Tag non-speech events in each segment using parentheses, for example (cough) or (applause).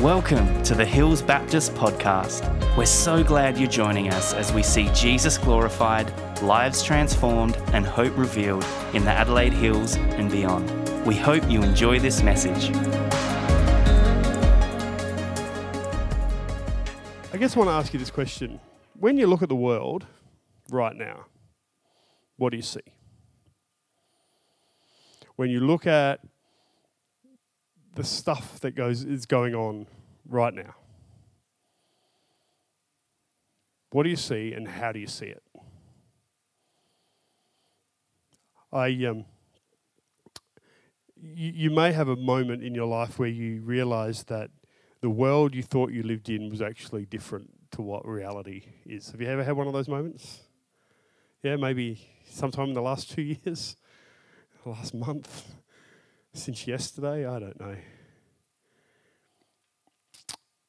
Welcome to the Hills Baptist Podcast. We're so glad you're joining us as we see Jesus glorified, lives transformed, and hope revealed in the Adelaide Hills and beyond. We hope you enjoy this message. I guess I want to ask you this question. When you look at the world right now, what do you see? When you look at the stuff that goes is going on right now. What do you see and how do you see it? I um, you, you may have a moment in your life where you realize that the world you thought you lived in was actually different to what reality is. Have you ever had one of those moments? Yeah, maybe sometime in the last two (laughs) years, last month, since yesterday, I don't know.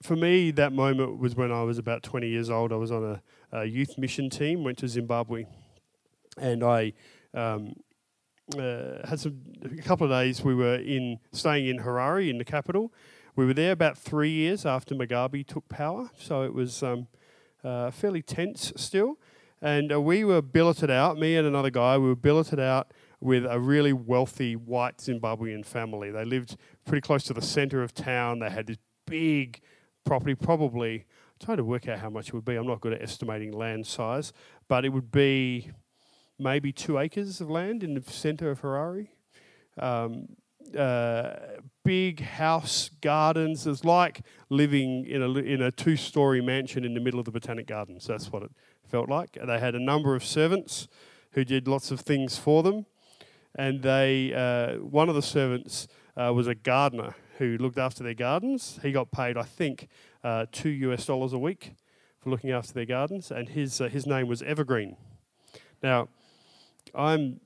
For me, that moment was when I was about 20 years old. I was on a, a youth mission team, went to Zimbabwe, and I um, uh, had some, a couple of days. We were in staying in Harare, in the capital. We were there about three years after Mugabe took power, so it was um, uh, fairly tense still. And uh, we were billeted out, me and another guy, we were billeted out with a really wealthy white Zimbabwean family. They lived pretty close to the center of town. They had this big property, probably, I'm trying to work out how much it would be. I'm not good at estimating land size, but it would be maybe two acres of land in the center of Harare. Um, uh, big house gardens. It's like living in a in a two story mansion in the middle of the Botanic Gardens. That's what it felt like. They had a number of servants who did lots of things for them, and they uh, one of the servants uh, was a gardener who looked after their gardens. He got paid, I think, uh, two US dollars a week for looking after their gardens, and his uh, his name was Evergreen. Now, I'm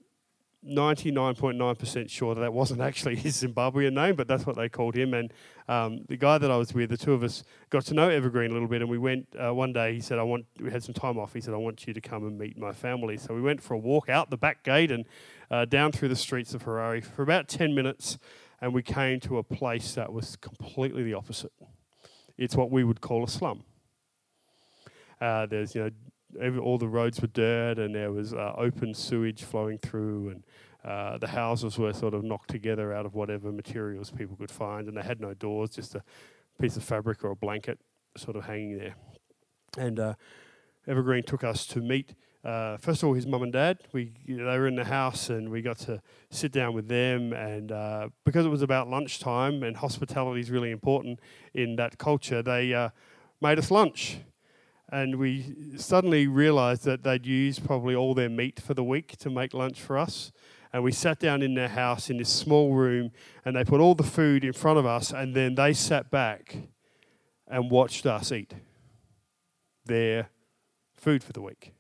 99.9% sure that that wasn't actually his Zimbabwean name, but that's what they called him. And um, the guy that I was with, the two of us got to know Evergreen a little bit. And we went uh, one day, he said, I want, we had some time off. He said, I want you to come and meet my family. So we went for a walk out the back gate and uh, down through the streets of Harare for about 10 minutes. And we came to a place that was completely the opposite. It's what we would call a slum. Uh, there's, you know, every, all the roads were dirt and there was uh, open sewage flowing through and uh, the houses were sort of knocked together out of whatever materials people could find and they had no doors just a piece of fabric or a blanket sort of hanging there. And uh, evergreen took us to meet uh, first of all his mum and dad. We they were in the house and we got to sit down with them and uh, because it was about lunchtime and hospitality is really important in that culture they uh, made us lunch and we suddenly realized that they'd used probably all their meat for the week to make lunch for us. And we sat down in their house in this small room, and they put all the food in front of us, and then they sat back and watched us eat their food for the week.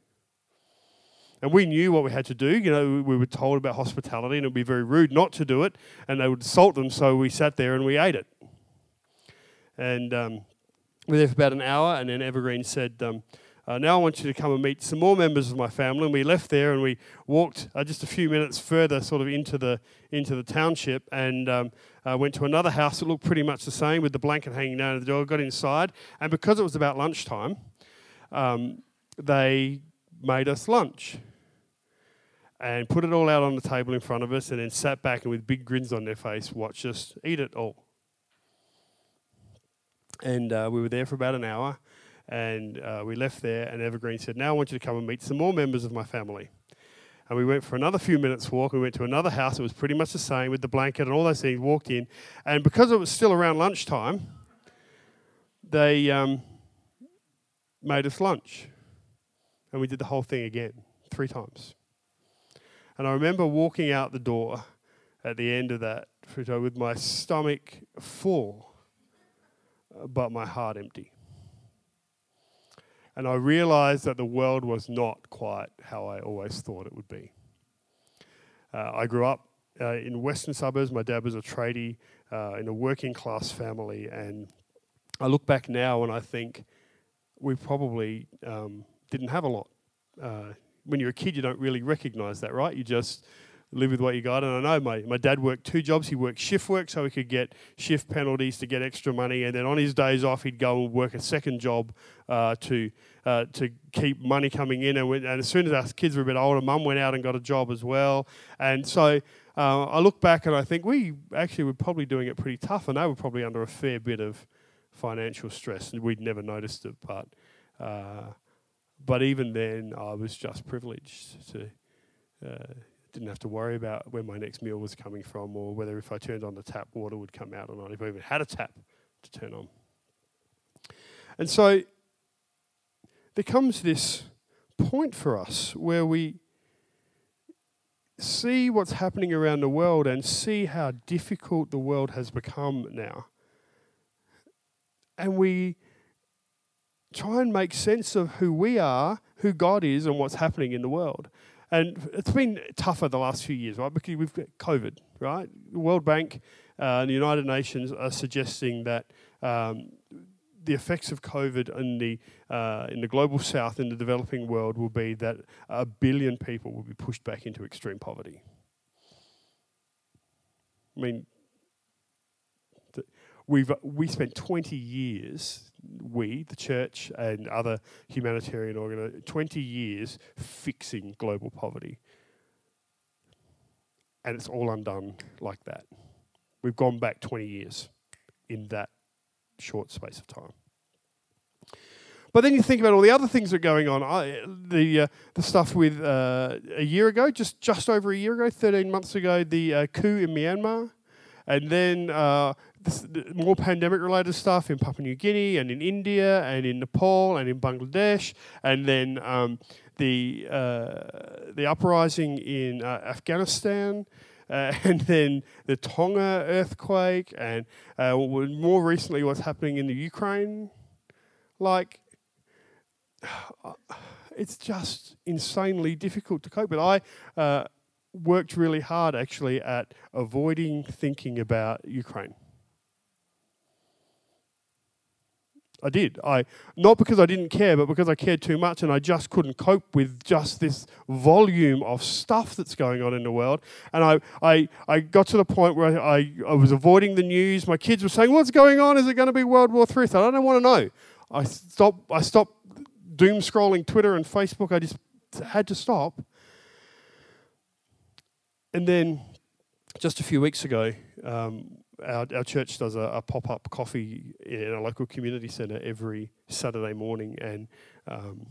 And we knew what we had to do. You know, we were told about hospitality, and it would be very rude not to do it, and they would assault them, so we sat there and we ate it. And um, we were there for about an hour, and then Evergreen said, um, uh, Now I want you to come and meet some more members of my family. And we left there and we walked uh, just a few minutes further, sort of into the, into the township, and um, uh, went to another house that looked pretty much the same with the blanket hanging down the door. Got inside, and because it was about lunchtime, um, they made us lunch and put it all out on the table in front of us, and then sat back and with big grins on their face watched us eat it all. And uh, we were there for about an hour. And uh, we left there, and Evergreen said, Now I want you to come and meet some more members of my family. And we went for another few minutes walk. We went to another house. It was pretty much the same with the blanket and all those things. Walked in, and because it was still around lunchtime, they um, made us lunch, and we did the whole thing again three times. And I remember walking out the door at the end of that with my stomach full but my heart empty. And I realized that the world was not quite how I always thought it would be. Uh, I grew up uh, in western suburbs. My dad was a tradie uh, in a working class family. And I look back now and I think we probably um, didn't have a lot. Uh, when you're a kid, you don't really recognize that, right? You just live with what you got. And I know my, my dad worked two jobs. He worked shift work so he could get shift penalties to get extra money. And then on his days off, he'd go and work a second job uh, to uh, to keep money coming in. And, and as soon as our kids were a bit older, mum went out and got a job as well. And so uh, I look back and I think we actually were probably doing it pretty tough. And they were probably under a fair bit of financial stress. And we'd never noticed it. But, uh, but even then, I was just privileged to uh, didn't have to worry about where my next meal was coming from or whether if I turned on the tap, water would come out or not, if I even had a tap to turn on. And so there comes this point for us where we see what's happening around the world and see how difficult the world has become now. And we try and make sense of who we are, who God is, and what's happening in the world. And it's been tougher the last few years, right? Because we've got COVID, right? The World Bank uh, and the United Nations are suggesting that um, the effects of COVID in the uh, in the global south, in the developing world, will be that a billion people will be pushed back into extreme poverty. I mean, we've we spent 20 years we, the church, and other humanitarian organizations, 20 years fixing global poverty. And it's all undone like that. We've gone back 20 years in that short space of time. But then you think about all the other things that are going on. I, the uh, the stuff with uh, a year ago, just just over a year ago, 13 months ago, the uh, coup in Myanmar, and then uh, this, more pandemic related stuff in Papua New Guinea and in India and in Nepal and in Bangladesh, and then um, the uh, the uprising in uh, Afghanistan. Uh, (laughs) and then the Tonga earthquake, and uh, more recently, what's happening in the Ukraine. Like, (sighs) it's just insanely difficult to cope with. I uh, worked really hard actually at avoiding thinking about Ukraine. I did. I not because I didn't care, but because I cared too much, and I just couldn't cope with just this volume of stuff that's going on in the world. And I, I, I got to the point where I, I, I was avoiding the news. My kids were saying, "What's going on? Is it going to be World War III?" I don't want to know. I stopped. I stopped doom scrolling Twitter and Facebook. I just had to stop. And then, just a few weeks ago, um, our, our church does a, a pop up coffee in a local community centre every Saturday morning, and um,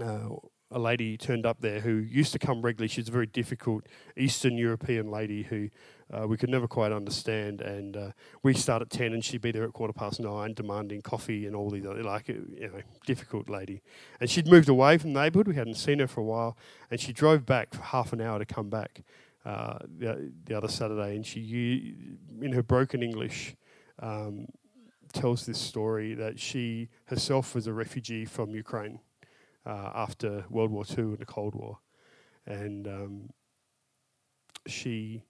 uh, a lady turned up there who used to come regularly. She's a very difficult Eastern European lady who uh, we could never quite understand. And uh, we start at 10 and she'd be there at quarter past nine demanding coffee and all these other, like, you know, difficult lady. And she'd moved away from the neighbourhood. We hadn't seen her for a while. And she drove back for half an hour to come back uh, the, the other Saturday, and she, in her broken English, um, tells this story that she herself was a refugee from Ukraine uh, after World War II and the Cold War, and um, she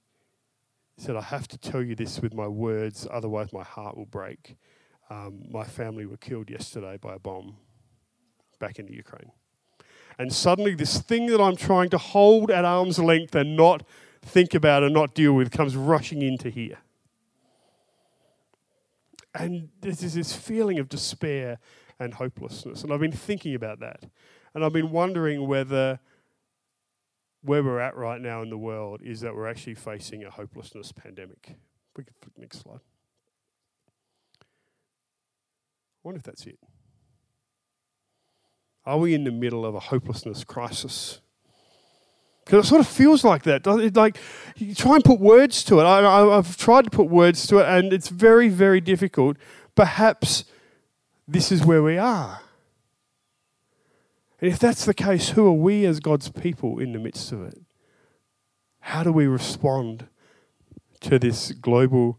said, "I have to tell you this with my words, otherwise my heart will break." Um, my family were killed yesterday by a bomb back in the Ukraine. And suddenly, this thing that I'm trying to hold at arm's length and not think about and not deal with comes rushing into here. And there's this feeling of despair and hopelessness. And I've been thinking about that. And I've been wondering whether where we're at right now in the world is that we're actually facing a hopelessness pandemic. We can flick next slide. I wonder if that's it. Are we in the middle of a hopelessness crisis? Because it sort of feels like that. It, like you try and put words to it. I, I've tried to put words to it, and it's very, very difficult. Perhaps this is where we are. And if that's the case, who are we as God's people in the midst of it? How do we respond to this global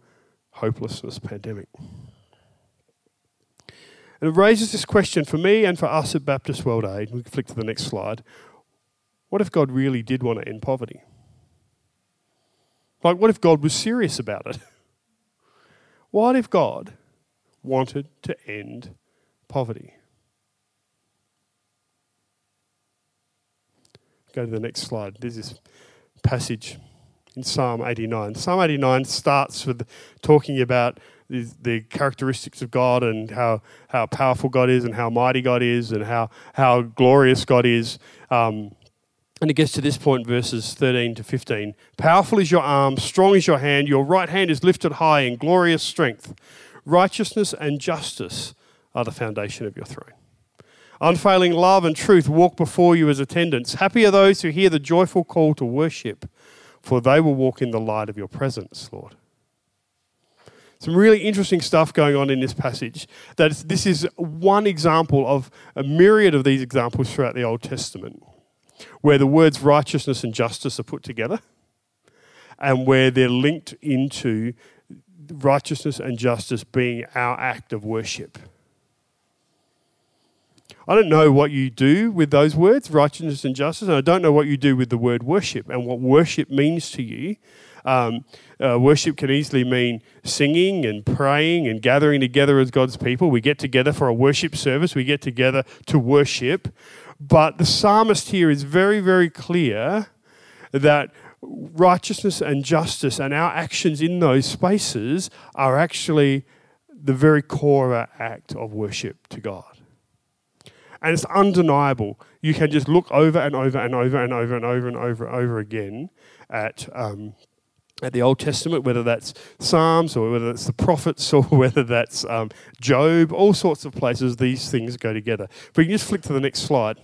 hopelessness pandemic? And it raises this question for me and for us at Baptist World Aid. We can flick to the next slide. What if God really did want to end poverty? Like, what if God was serious about it? (laughs) What if God wanted to end poverty? Go to the next slide. There's this passage in Psalm 89. Psalm 89 starts with talking about the, characteristics of God and how, how powerful God is and how mighty God is and how, how glorious God is. Um, and it gets to this point, verses 13 to 15. Powerful is your arm, strong is your hand, your right hand is lifted high in glorious strength. Righteousness and justice are the foundation of your throne. Unfailing love and truth walk before you as attendants. Happy are those who hear the joyful call to worship, for they will walk in the light of your presence, Lord. Some really interesting stuff going on in this passage. That this is one example of a myriad of these examples throughout the Old Testament, where the words righteousness and justice are put together, and where they're linked into righteousness and justice being our act of worship. I don't know what you do with those words, righteousness and justice, and I don't know what you do with the word worship and what worship means to you. Um, uh, worship can easily mean singing and praying and gathering together as God's people. We get together for a worship service, we get together to worship. But the psalmist here is very, very clear that righteousness and justice and our actions in those spaces are actually the very core of our act of worship to God. And it's undeniable. You can just look over and over and over and over and over and over and over again at um, at the Old Testament, whether that's Psalms or whether that's the prophets or (laughs) whether that's um, Job, all sorts of places these things go together. If you can just flick to the next slide.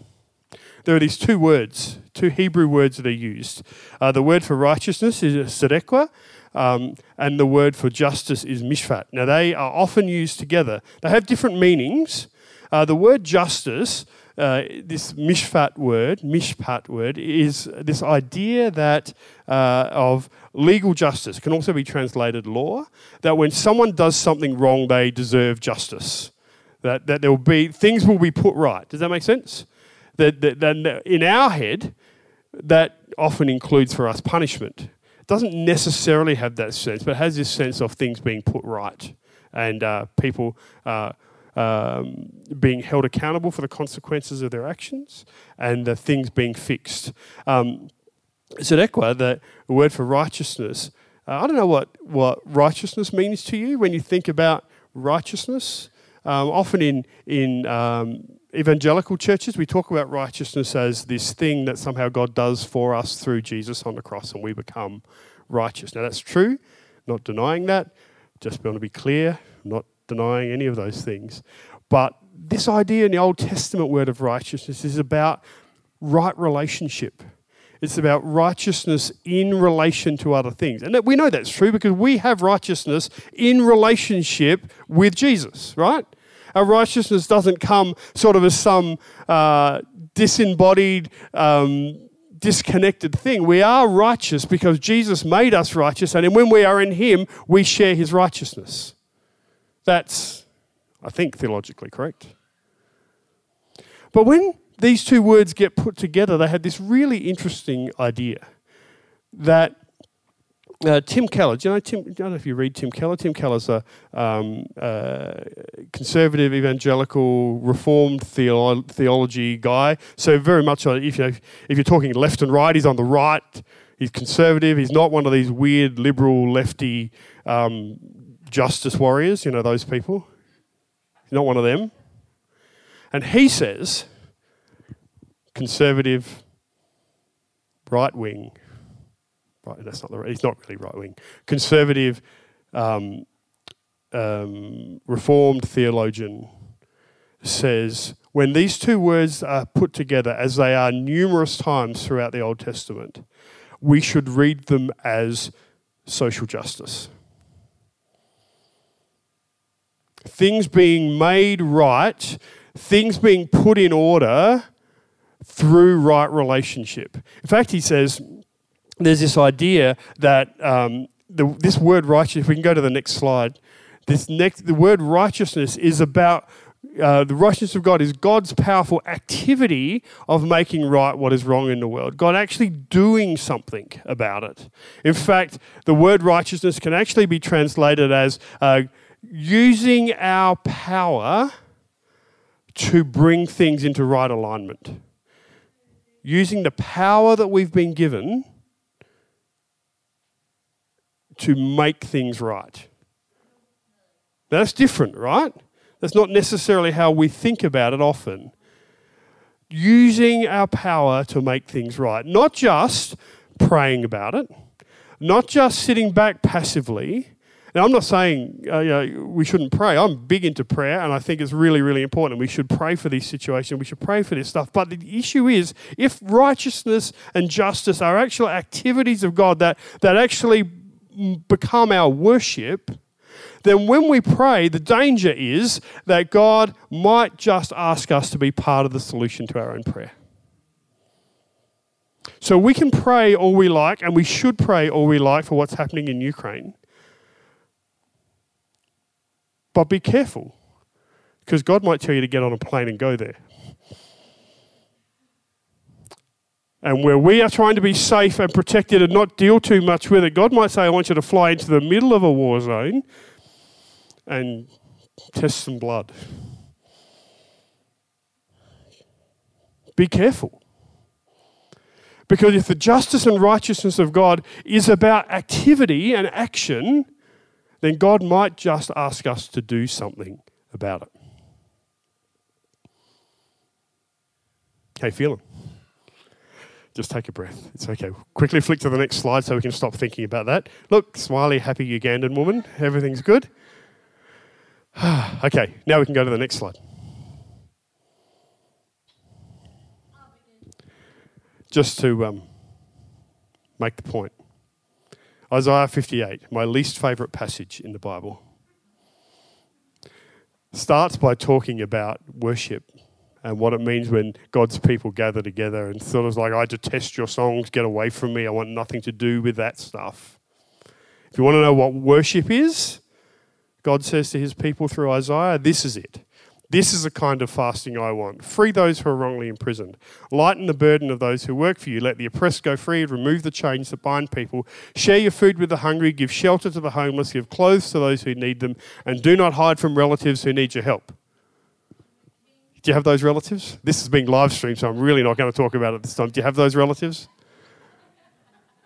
There are these two words, two Hebrew words that are used. Uh, the word for righteousness is tzedekah, um, and the word for justice is mishpat. Now, they are often used together. They have different meanings. Uh, the word justice uh, this mishpat word, mishpat word, is this idea that uh, of legal justice. It can also be translated law. That when someone does something wrong, they deserve justice. That that there will be things will be put right. Does that make sense? That, that, that in our head, that often includes for us punishment. It doesn't necessarily have that sense, but has this sense of things being put right and uh, people uh, um, being held accountable for the consequences of their actions and the things being fixed. Um, Tzedekah, the word for righteousness, uh, I don't know what, what righteousness means to you when you think about righteousness. Um, often in, in um, evangelical churches, we talk about righteousness as this thing that somehow God does for us through Jesus on the cross and we become righteous. Now, that's true, not denying that. Just want to be clear, not denying any of those things. But this idea in the Old Testament word of righteousness is about right relationship. It's about righteousness in relation to other things. And we know that's true because we have righteousness in relationship with Jesus, right? Our righteousness doesn't come sort of as some uh, disembodied, um, disconnected thing. We are righteous because Jesus made us righteous, and when we are in Him, we share His righteousness. That's, I think, theologically correct. But when these two words get put together, they had this really interesting idea that uh, Tim Keller, do you know Tim? I don't know if you read Tim Keller. Tim Keller's a um, uh, conservative, evangelical, reformed theolo- theology guy. So very much, if you know, if you're talking left and right, he's on the right. He's conservative. He's not one of these weird liberal lefty um, justice warriors, you know, those people. He's not one of them. And he says, conservative, right wing, right, that's not the, right, he's not really right wing, conservative, um, um, reformed theologian says, when these two words are put together, as they are numerous times throughout the Old Testament, we should read them as social justice. Things being made right, things being put in order through right relationship. In fact, he says there's this idea that um, the, this word righteous, if we can go to the next slide, this next, the word righteousness is about uh, the righteousness of God is God's powerful activity of making right what is wrong in the world. God actually doing something about it. In fact, the word righteousness can actually be translated as uh, using our power to bring things into right alignment. Using the power that we've been given to make things right. That's different, right? That's not necessarily how we think about it often. Using our power to make things right, not just praying about it, not just sitting back passively. Now, I'm not saying uh, you know, we shouldn't pray. I'm big into prayer, and I think it's really, really important. We should pray for these situations. We should pray for this stuff. But the issue is, if righteousness and justice are actual activities of God that, that actually become our worship, then when we pray, the danger is that God might just ask us to be part of the solution to our own prayer. So we can pray all we like, and we should pray all we like for what's happening in Ukraine. But be careful, because God might tell you to get on a plane and go there. And where we are trying to be safe and protected and not deal too much with it, God might say, I want you to fly into the middle of a war zone and test some blood. Be careful. Because if the justice and righteousness of God is about activity and action, then God might just ask us to do something about it. How you feeling? Just take a breath. It's okay. Quickly flick to the next slide so we can stop thinking about that. Look, smiley, happy Ugandan woman. Everything's good. (sighs) okay, now we can go to the next slide. Just to um, make the point Isaiah 58, my least favourite passage in the Bible, starts by talking about worship and what it means when God's people gather together and sort of like, I detest your songs, get away from me, I want nothing to do with that stuff. If you want to know what worship is, God says to his people through Isaiah, this is it. This is the kind of fasting I want. Free those who are wrongly imprisoned. Lighten the burden of those who work for you. Let the oppressed go free. and Remove the chains that bind people. Share your food with the hungry. Give shelter to the homeless. Give clothes to those who need them. And do not hide from relatives who need your help. Do you have those relatives? This is being live streamed, so I'm really not going to talk about it this time. Do you have those relatives?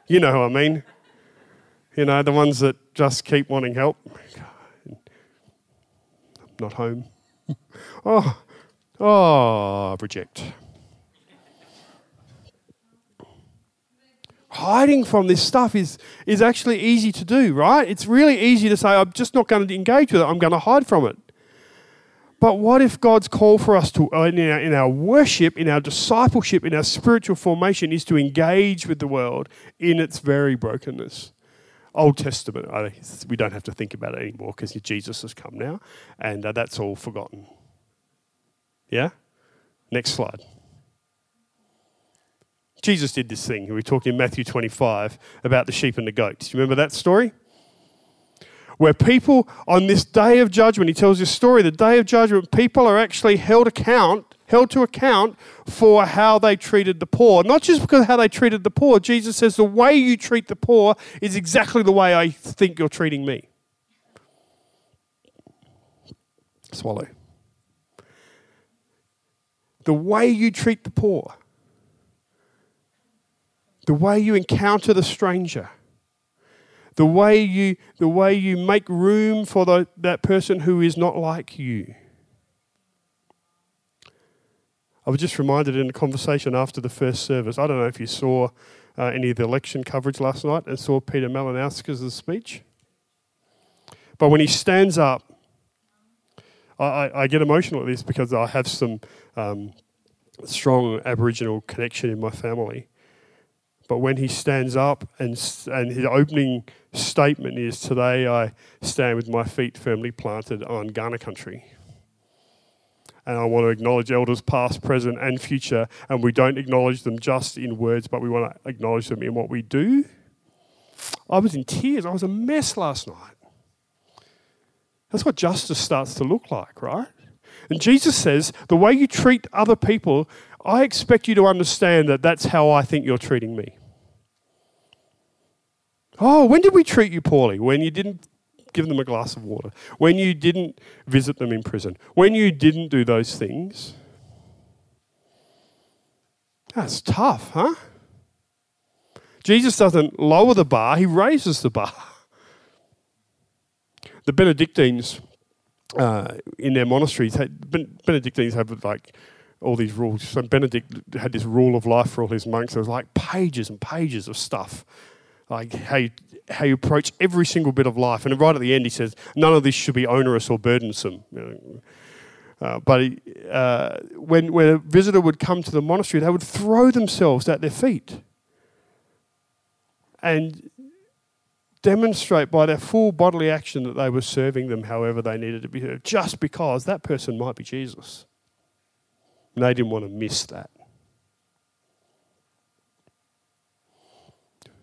You know who I mean. You know, the ones that just keep wanting help. I'm Not home oh, oh, reject. Hiding from this stuff is, is actually easy to do, right? It's really easy to say, I'm just not going to engage with it, I'm going to hide from it. But what if God's call for us to, uh, in our, in our worship, in our discipleship, in our spiritual formation, is to engage with the world in its very brokenness? Old Testament, we don't have to think about it anymore because Jesus has come now, and uh, that's all forgotten. Yeah? Next slide. Jesus did this thing. We talked in Matthew 25 about the sheep and the goats. You remember that story? Where people, on this day of judgment, he tells this story, the day of judgment, people are actually held account held to account for how they treated the poor. Not just because how they treated the poor. Jesus says the way you treat the poor is exactly the way I think you're treating me. Swallow. The way you treat the poor, the way you encounter the stranger, the way you, the way you make room for the, that person who is not like you I was just reminded in a conversation after the first service. I don't know if you saw uh, any of the election coverage last night and saw Peter Malinauskas' speech. But when he stands up, I, I, get emotional at this because I have some um, strong Aboriginal connection in my family. But when he stands up and, and his opening statement is, Today I stand with my feet firmly planted on Kaurna country and I want to acknowledge elders past, present, and future. And we don't acknowledge them just in words, but we want to acknowledge them in what we do. I was in tears. I was a mess last night. That's what justice starts to look like, right? And Jesus says, the way you treat other people, I expect you to understand that that's how I think you're treating me. Oh, when did we treat you poorly? When you didn't give them a glass of water, when you didn't visit them in prison, when you didn't do those things. That's tough, huh? Jesus doesn't lower the bar, he raises the bar. The Benedictines uh, in their monasteries, had, ben, Benedictines have like all these rules. So Benedict had this rule of life for all his monks. There was like pages and pages of stuff, like how you, how you approach every single bit of life. And right at the end, he says, none of this should be onerous or burdensome. You know, uh, but uh, when, when a visitor would come to the monastery, they would throw themselves at their feet and demonstrate by their full bodily action that they were serving them however they needed to be served, just because that person might be Jesus. And they didn't want to miss that.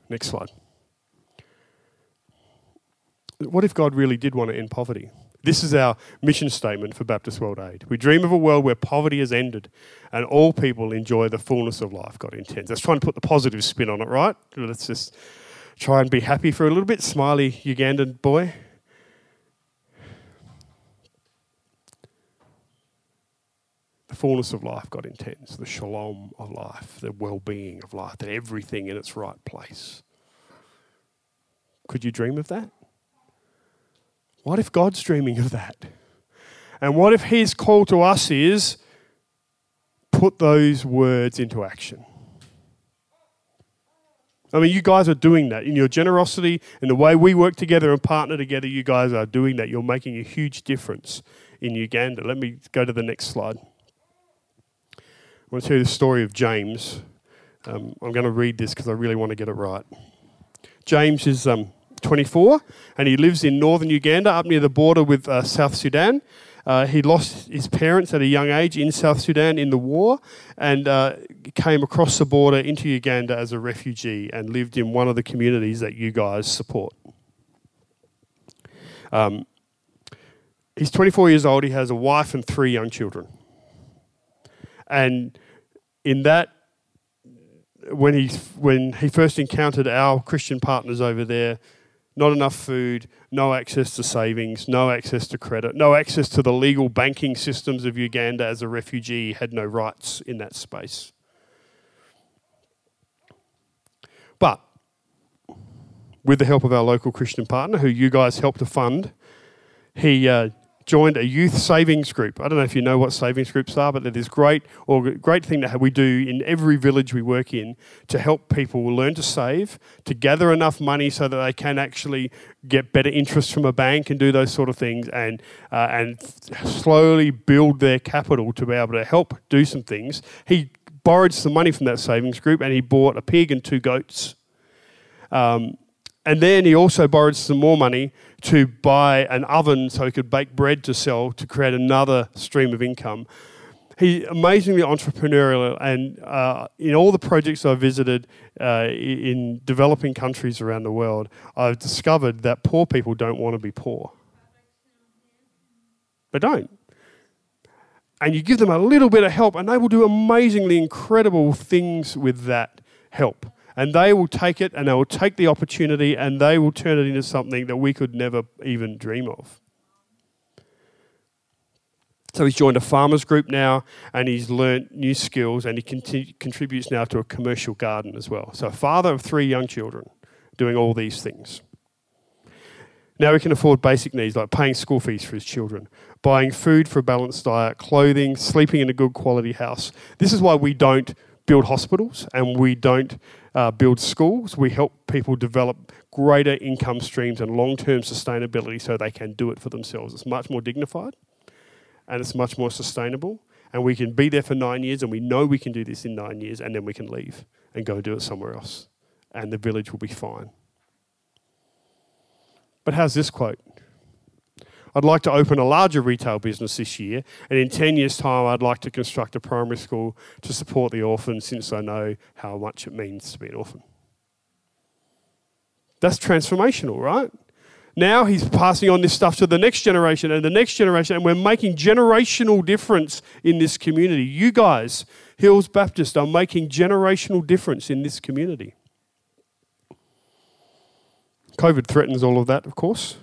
Next slide. What if God really did want to end poverty? This is our mission statement for Baptist World Aid. We dream of a world where poverty has ended and all people enjoy the fullness of life God intends. That's trying to put the positive spin on it, right? Let's just try and be happy for a little bit. Smiley Ugandan boy. The fullness of life got intense, the shalom of life, the well being of life, that everything in its right place. Could you dream of that? What if God's dreaming of that? And what if His call to us is put those words into action? I mean, you guys are doing that in your generosity, in the way we work together and partner together. You guys are doing that. You're making a huge difference in Uganda. Let me go to the next slide. I want to tell you the story of James. Um, I'm going to read this because I really want to get it right. James is um, 24, and he lives in northern Uganda, up near the border with uh, South Sudan. Uh, he lost his parents at a young age in South Sudan in the war and uh, came across the border into Uganda as a refugee and lived in one of the communities that you guys support. Um, he's 24 years old, he has a wife and three young children. And in that when he when he first encountered our Christian partners over there, not enough food, no access to savings, no access to credit, no access to the legal banking systems of Uganda as a refugee, had no rights in that space. But with the help of our local Christian partner, who you guys helped to fund, he uh, joined a youth savings group. I don't know if you know what savings groups are, but they're this great or great thing that we do in every village we work in to help people learn to save, to gather enough money so that they can actually get better interest from a bank and do those sort of things, and uh, and slowly build their capital to be able to help do some things. He borrowed some money from that savings group and he bought a pig and two goats. Um, and then he also borrowed some more money to buy an oven so he could bake bread to sell to create another stream of income. He's amazingly entrepreneurial, and uh, in all the projects I've visited uh, in developing countries around the world, I've discovered that poor people don't want to be poor. They don't. And you give them a little bit of help, and they will do amazingly incredible things with that help and they will take it and they will take the opportunity and they will turn it into something that we could never even dream of. So he's joined a farmers group now and he's learnt new skills and he contributes now to a commercial garden as well. So, father of three young children doing all these things. Now he can afford basic needs like paying school fees for his children, buying food for a balanced diet, clothing, sleeping in a good quality house. This is why we don't build hospitals and we don't uh, build schools. We help people develop greater income streams and long term sustainability so they can do it for themselves. It's much more dignified and it's much more sustainable. And we can be there for nine years and we know we can do this in nine years and then we can leave and go do it somewhere else. And the village will be fine. But how's this quote? I'd like to open a larger retail business this year, and in 10 years' time, I'd like to construct a primary school to support the orphans since I know how much it means to be an orphan. That's transformational, right? Now he's passing on this stuff to the next generation and the next generation, and we're making generational difference in this community. You guys, Hills Baptist, are making generational difference in this community. COVID threatens all of that, of course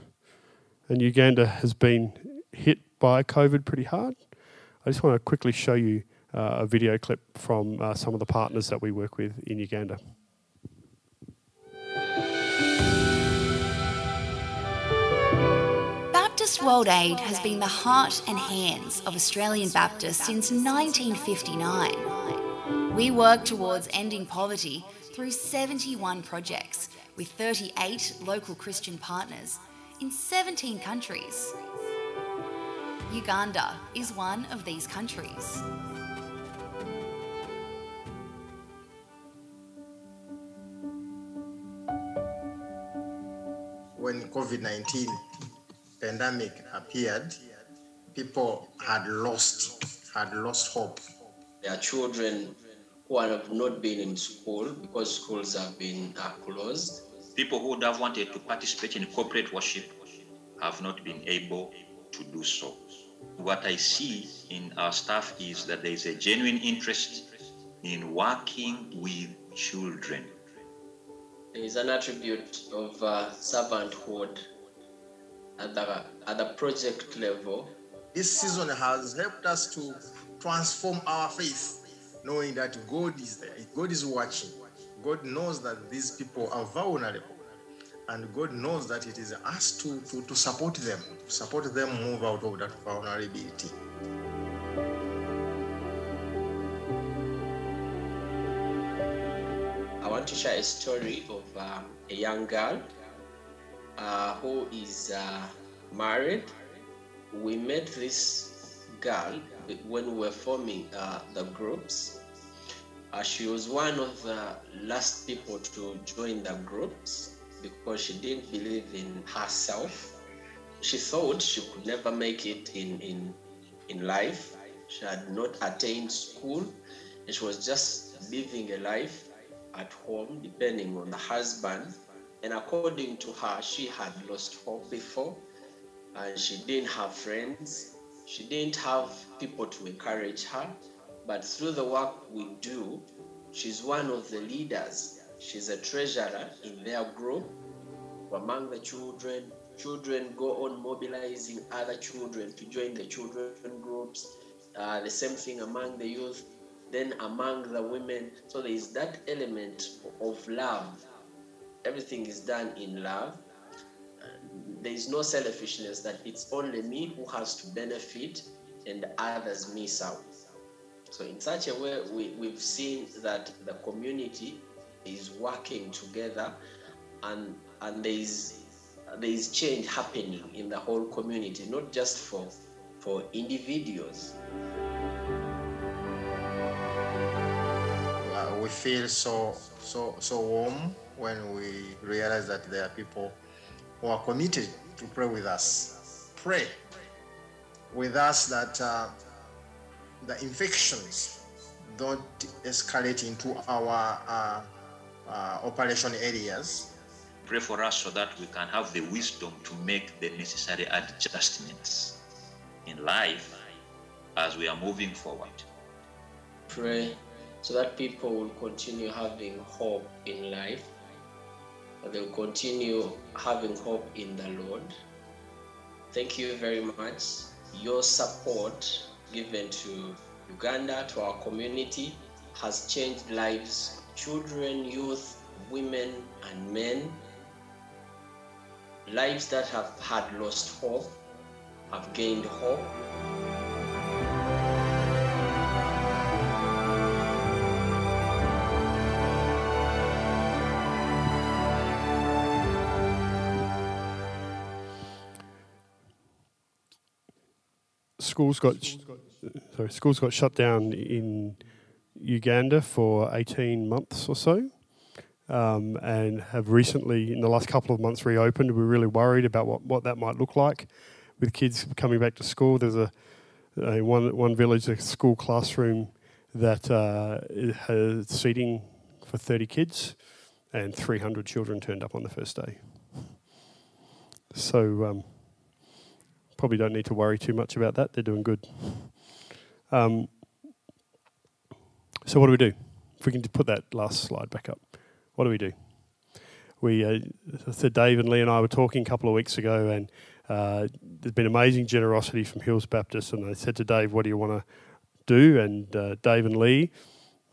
and Uganda has been hit by COVID pretty hard. I just want to quickly show you uh, a video clip from uh, some of the partners that we work with in Uganda. Baptist World Aid has been the heart and hands of Australian Baptists since 1959. We work towards ending poverty through 71 projects with 38 local Christian partners in 17 countries. Uganda is one of these countries. when COVID-19 pandemic appeared, people had lost had lost hope. There are children who have not been in school because schools have been uh, closed. People who would have wanted to participate in corporate worship have not been able to do so. What I see in our staff is that there is a genuine interest in working with children. There is an attribute of uh, servanthood at the, at the project level. This season has helped us to transform our faith, knowing that God is there, God is watching. God knows that these people are vulnerable. And God knows that it is us to, to, to support them, to support them move out of that vulnerability. I want to share a story of um, a young girl uh, who is uh, married. We met this girl when we were forming uh, the groups. Uh, she was one of the last people to join the groups because she didn't believe in herself. She thought she could never make it in, in, in life. She had not attained school and she was just living a life at home, depending on the husband. And according to her, she had lost hope before and she didn't have friends. She didn't have people to encourage her. But through the work we do, she's one of the leaders. She's a treasurer in their group. Among the children, children go on mobilizing other children to join the children groups. Uh, the same thing among the youth, then among the women. So there is that element of love. Everything is done in love. There is no selfishness that it's only me who has to benefit and others miss out. So, in such a way, we, we've seen that the community is working together and, and there, is, there is change happening in the whole community, not just for, for individuals. Uh, we feel so so so warm when we realize that there are people who are committed to pray with us. Pray with us that uh, the infections don't escalate into our uh, uh, operation areas. Pray for us so that we can have the wisdom to make the necessary adjustments in life as we are moving forward. Pray so that people will continue having hope in life, that they'll continue having hope in the Lord. Thank you very much. Your support given to Uganda, to our community, has changed lives children, youth, women, and men. Lives that have had lost hope have gained hope. Schools got sorry, schools got shut down in Uganda for 18 months or so, um, and have recently, in the last couple of months, reopened. We're really worried about what, what that might look like with kids coming back to school. There's a, a one one village, a school classroom that uh, has seating for 30 kids, and 300 children turned up on the first day. So. Um, probably don't need to worry too much about that. They're doing good. Um, so what do we do? If we can put that last slide back up, what do we do? We uh, so Dave and Lee and I were talking a couple of weeks ago, and uh, there's been amazing generosity from Hills Baptist, and I said to Dave, "What do you want to do?" And uh, Dave and Lee,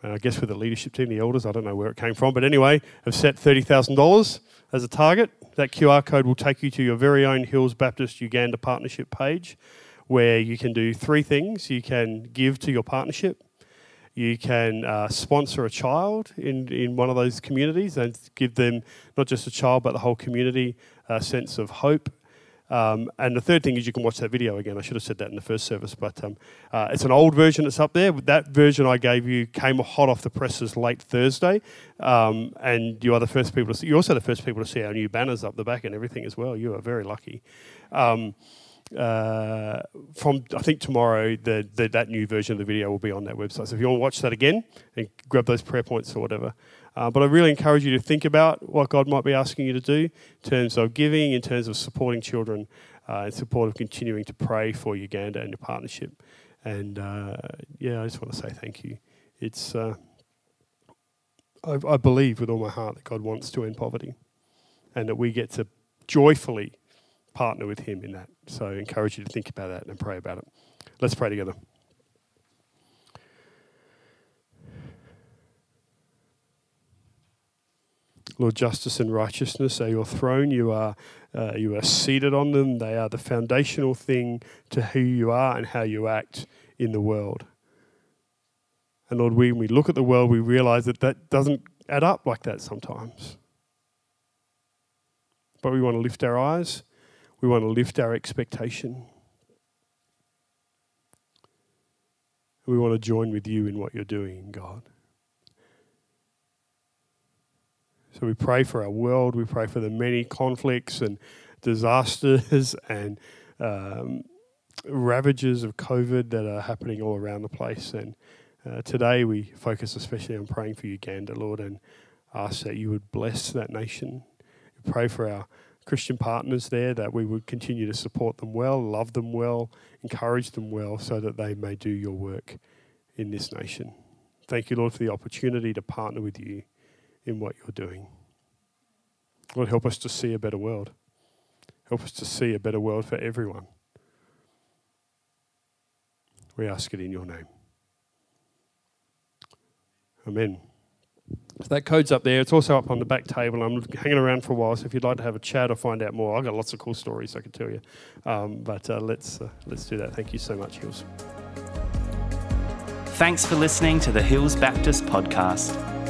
and I guess with the leadership team, the elders, I don't know where it came from, but anyway, have set thirty thousand dollars as a target That QR code will take you to your very own Hills Baptist Uganda partnership page where you can do three things. You can give to your partnership, you can uh, sponsor a child in, in one of those communities and give them not just a child but the whole community a sense of hope. Um, and the third thing is you can watch that video again. I should have said that in the first service, but um, uh, it's an old version that's up there. That version I gave you came hot off the presses late Thursday, um, and you are the first people to see. You're also the first people to see our new banners up the back and everything as well. You are very lucky. Um, uh, from I think tomorrow, the, the, that new version of the video will be on that website. So if you want to watch that again and grab those prayer points or whatever. Uh, but I really encourage you to think about what God might be asking you to do in terms of giving, in terms of supporting children, uh, in support of continuing to pray for Uganda and your partnership. And uh, yeah, I just want to say thank you. It's uh, I, I believe with all my heart that God wants to end poverty, and that we get to joyfully partner with Him in that. So I encourage you to think about that and pray about it. Let's pray together. Lord, justice and righteousness are your throne. You are, uh, you are seated on them. They are the foundational thing to who you are and how you act in the world. And Lord, when we look at the world, we realize that that doesn't add up like that sometimes. But we want to lift our eyes we want to lift our expectation. We want to join with you in what you're doing, God. So we pray for our world. We pray for the many conflicts and disasters (laughs) and um, ravages of COVID that are happening all around the place. And uh, today we focus especially on praying for Uganda, Lord, and ask that you would bless that nation. We pray for our Christian partners there, that we would continue to support them well, love them well, encourage them well, so that they may do your work in this nation. Thank you, Lord, for the opportunity to partner with you in what you're doing. Lord, help us to see a better world. Help us to see a better world for everyone. We ask it in your name. Amen. So that code's up there. It's also up on the back table. I'm hanging around for a while, so if you'd like to have a chat or find out more, I've got lots of cool stories I could tell you. Um, but uh, let's uh, let's do that. Thank you so much, Hills. Thanks for listening to the Hills Baptist podcast.